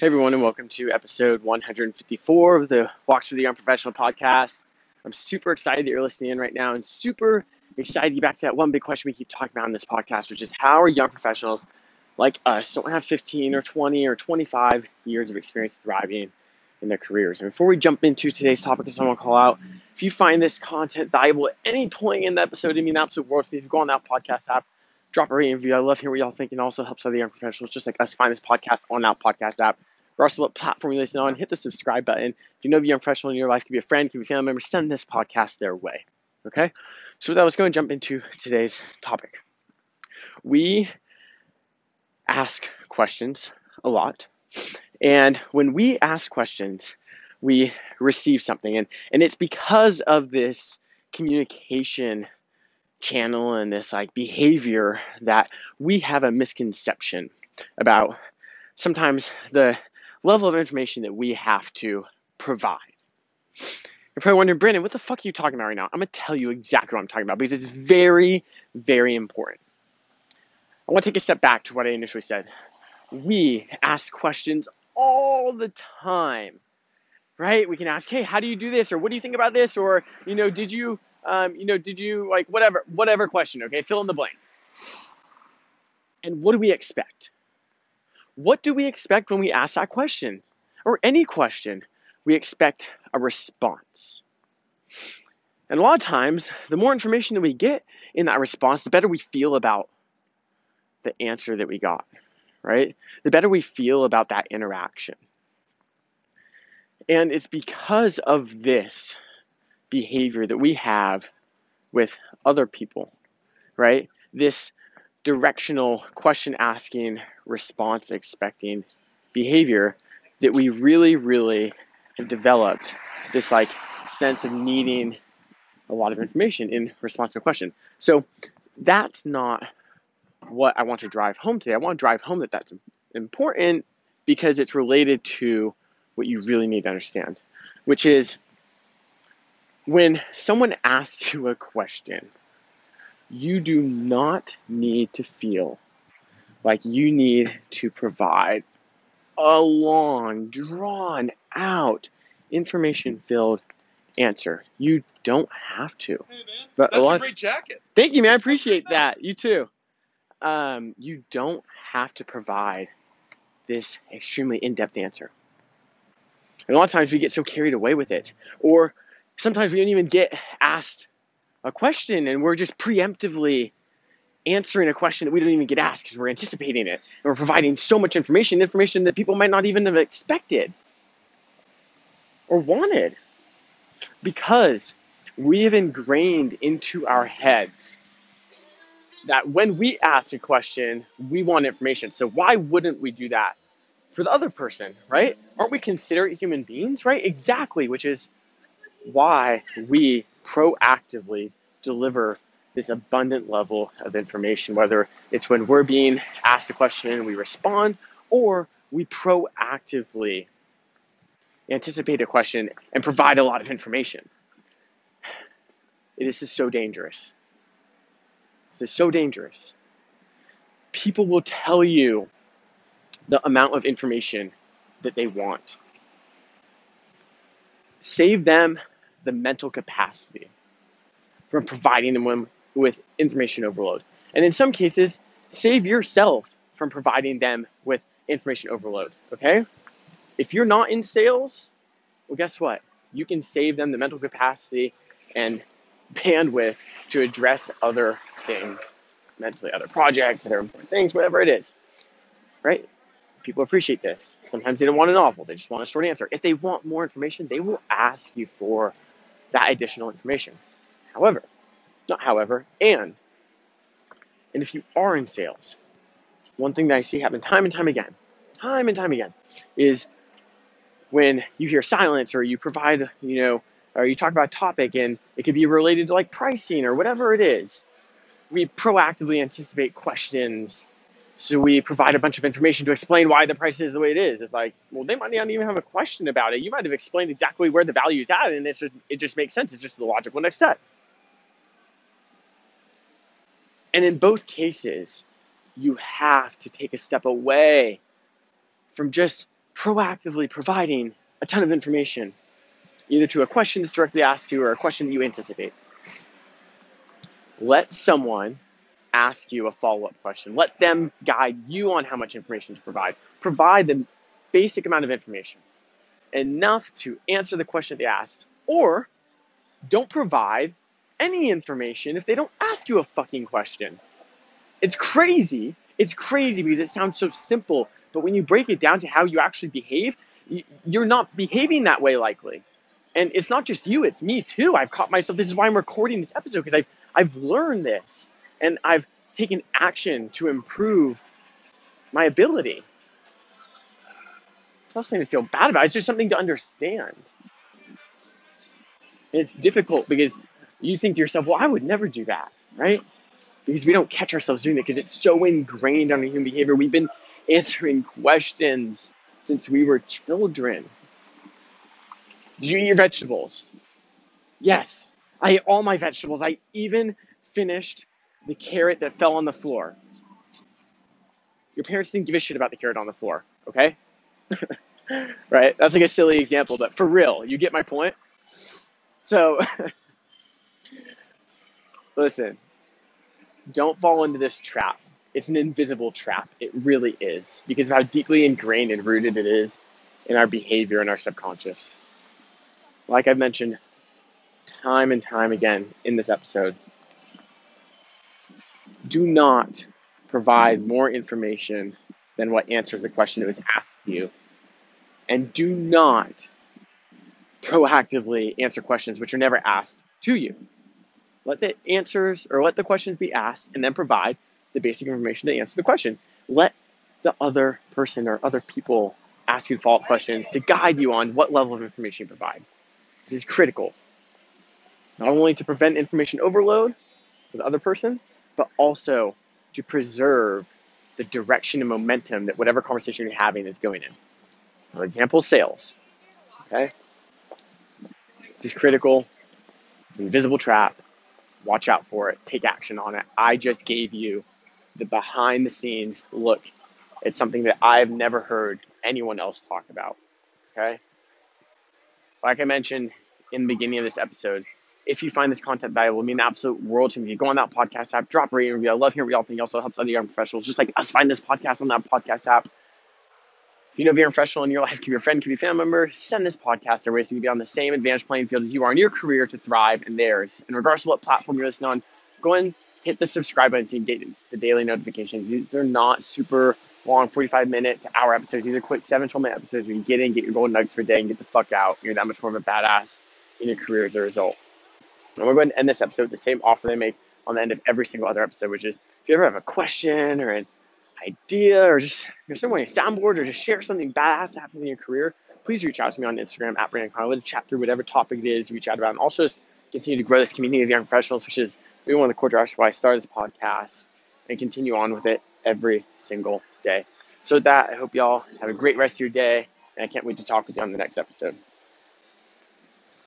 Hey everyone, and welcome to episode 154 of the Walks for the Unprofessional podcast. I'm super excited that you're listening in right now, and super excited to get back to that one big question we keep talking about in this podcast, which is how are young professionals like us don't have 15 or 20 or 25 years of experience thriving in their careers. And before we jump into today's topic, I just want to call out if you find this content valuable at any point in the episode, it means the absolute world. If you go on that podcast app, drop a rating review. I love hearing what y'all think, and also helps other young professionals just like us find this podcast on that podcast app regardless of what platform you listen on, hit the subscribe button. If you know a young professional in your life, could be a friend, could be a family member, send this podcast their way. Okay? So with that, let's go and jump into today's topic. We ask questions a lot. And when we ask questions, we receive something. And, and it's because of this communication channel and this like behavior that we have a misconception about sometimes the level of information that we have to provide. You're probably wondering, Brandon, what the fuck are you talking about right now? I'm going to tell you exactly what I'm talking about because it's very, very important. I want to take a step back to what I initially said. We ask questions all the time, right? We can ask, hey, how do you do this? Or what do you think about this? Or, you know, did you, um, you know, did you, like, whatever, whatever question, okay? Fill in the blank. And what do we expect? What do we expect when we ask that question? Or any question? We expect a response. And a lot of times, the more information that we get in that response, the better we feel about the answer that we got, right? The better we feel about that interaction. And it's because of this behavior that we have with other people, right? This directional question asking, response expecting behavior that we really, really have developed this like sense of needing a lot of information in response to a question. So that's not what I want to drive home today. I want to drive home that that's important because it's related to what you really need to understand, which is when someone asks you a question, you do not need to feel like you need to provide a long, drawn out, information filled answer. You don't have to. Hey man, but that's a, a great jacket. Thank you, man. I appreciate that. You too. Um, you don't have to provide this extremely in depth answer. And a lot of times we get so carried away with it, or sometimes we don't even get asked a question and we're just preemptively answering a question that we don't even get asked because we're anticipating it. And we're providing so much information, information that people might not even have expected or wanted. Because we have ingrained into our heads that when we ask a question, we want information. So why wouldn't we do that for the other person, right? Aren't we considerate human beings, right? Exactly, which is why we proactively deliver this abundant level of information, whether it's when we're being asked a question and we respond, or we proactively anticipate a question and provide a lot of information. This is so dangerous. This is so dangerous. People will tell you the amount of information that they want. Save them the mental capacity from providing them with information overload. And in some cases, save yourself from providing them with information overload. Okay? If you're not in sales, well, guess what? You can save them the mental capacity and bandwidth to address other things mentally, other projects, other important things, whatever it is. Right? People appreciate this. Sometimes they don't want a novel, they just want a short answer. If they want more information, they will ask you for that additional information. However, not however, and, and if you are in sales, one thing that I see happen time and time again, time and time again, is when you hear silence or you provide, you know, or you talk about a topic and it could be related to like pricing or whatever it is, we proactively anticipate questions. So we provide a bunch of information to explain why the price is the way it is. It's like, well, they might not even have a question about it. You might have explained exactly where the value is at, and it's just, it just makes sense. It's just the logical next step. And in both cases, you have to take a step away from just proactively providing a ton of information, either to a question that's directly asked to you or a question that you anticipate. Let someone ask you a follow up question. Let them guide you on how much information to provide. Provide the basic amount of information, enough to answer the question they asked, or don't provide any information if they don't ask you a fucking question. It's crazy. It's crazy because it sounds so simple, but when you break it down to how you actually behave, you're not behaving that way likely. And it's not just you, it's me too. I've caught myself. This is why I'm recording this episode because I've I've learned this and I've taken action to improve my ability. It's not something to feel bad about. It's just something to understand. And it's difficult because you think to yourself, well, I would never do that, right? Because we don't catch ourselves doing it because it's so ingrained on human behavior. We've been answering questions since we were children. Did you eat your vegetables? Yes. I ate all my vegetables. I even finished the carrot that fell on the floor. Your parents didn't give a shit about the carrot on the floor, okay? right? That's like a silly example, but for real, you get my point? So, listen, don't fall into this trap. It's an invisible trap. It really is because of how deeply ingrained and rooted it is in our behavior and our subconscious. Like I've mentioned time and time again in this episode, do not provide more information than what answers the question that was asked you. And do not proactively answer questions which are never asked to you. Let the answers or let the questions be asked and then provide the basic information to answer the question. Let the other person or other people ask you follow up questions to guide you on what level of information you provide. This is critical. Not only to prevent information overload for the other person, but also to preserve the direction and momentum that whatever conversation you're having is going in. For example, sales. Okay? This is critical. It's an invisible trap. Watch out for it. Take action on it. I just gave you the behind the scenes look at something that I've never heard anyone else talk about. Okay? Like I mentioned in the beginning of this episode, if you find this content valuable, it mean the absolute world to me. Go on that podcast app, drop a rating review. I love hearing what y'all think. It also helps other young professionals, just like us, find this podcast on that podcast app. If you know of a young professional in your life, could be your friend, could be a family member, send this podcast their way so you can be on the same advanced playing field as you are in your career to thrive in theirs. In regards to what platform you're listening on, go and hit the subscribe button so you get the daily notifications. These are not super long 45 minute to hour episodes. These are quick 7 12 minute episodes where you get in, get your golden nuggets for a day, and get the fuck out. You're that much more of a badass in your career as a result. And we're going to end this episode with the same offer they make on the end of every single other episode, which is if you ever have a question or an idea or just you're somewhere a soundboard or just share something badass that happened in your career, please reach out to me on Instagram at Brandon Connor. Let's chat through whatever topic it is you reach out about. And also just continue to grow this community of young professionals, which is really one of the core drivers why I started this podcast and continue on with it every single day. So with that, I hope y'all have a great rest of your day, and I can't wait to talk with you on the next episode.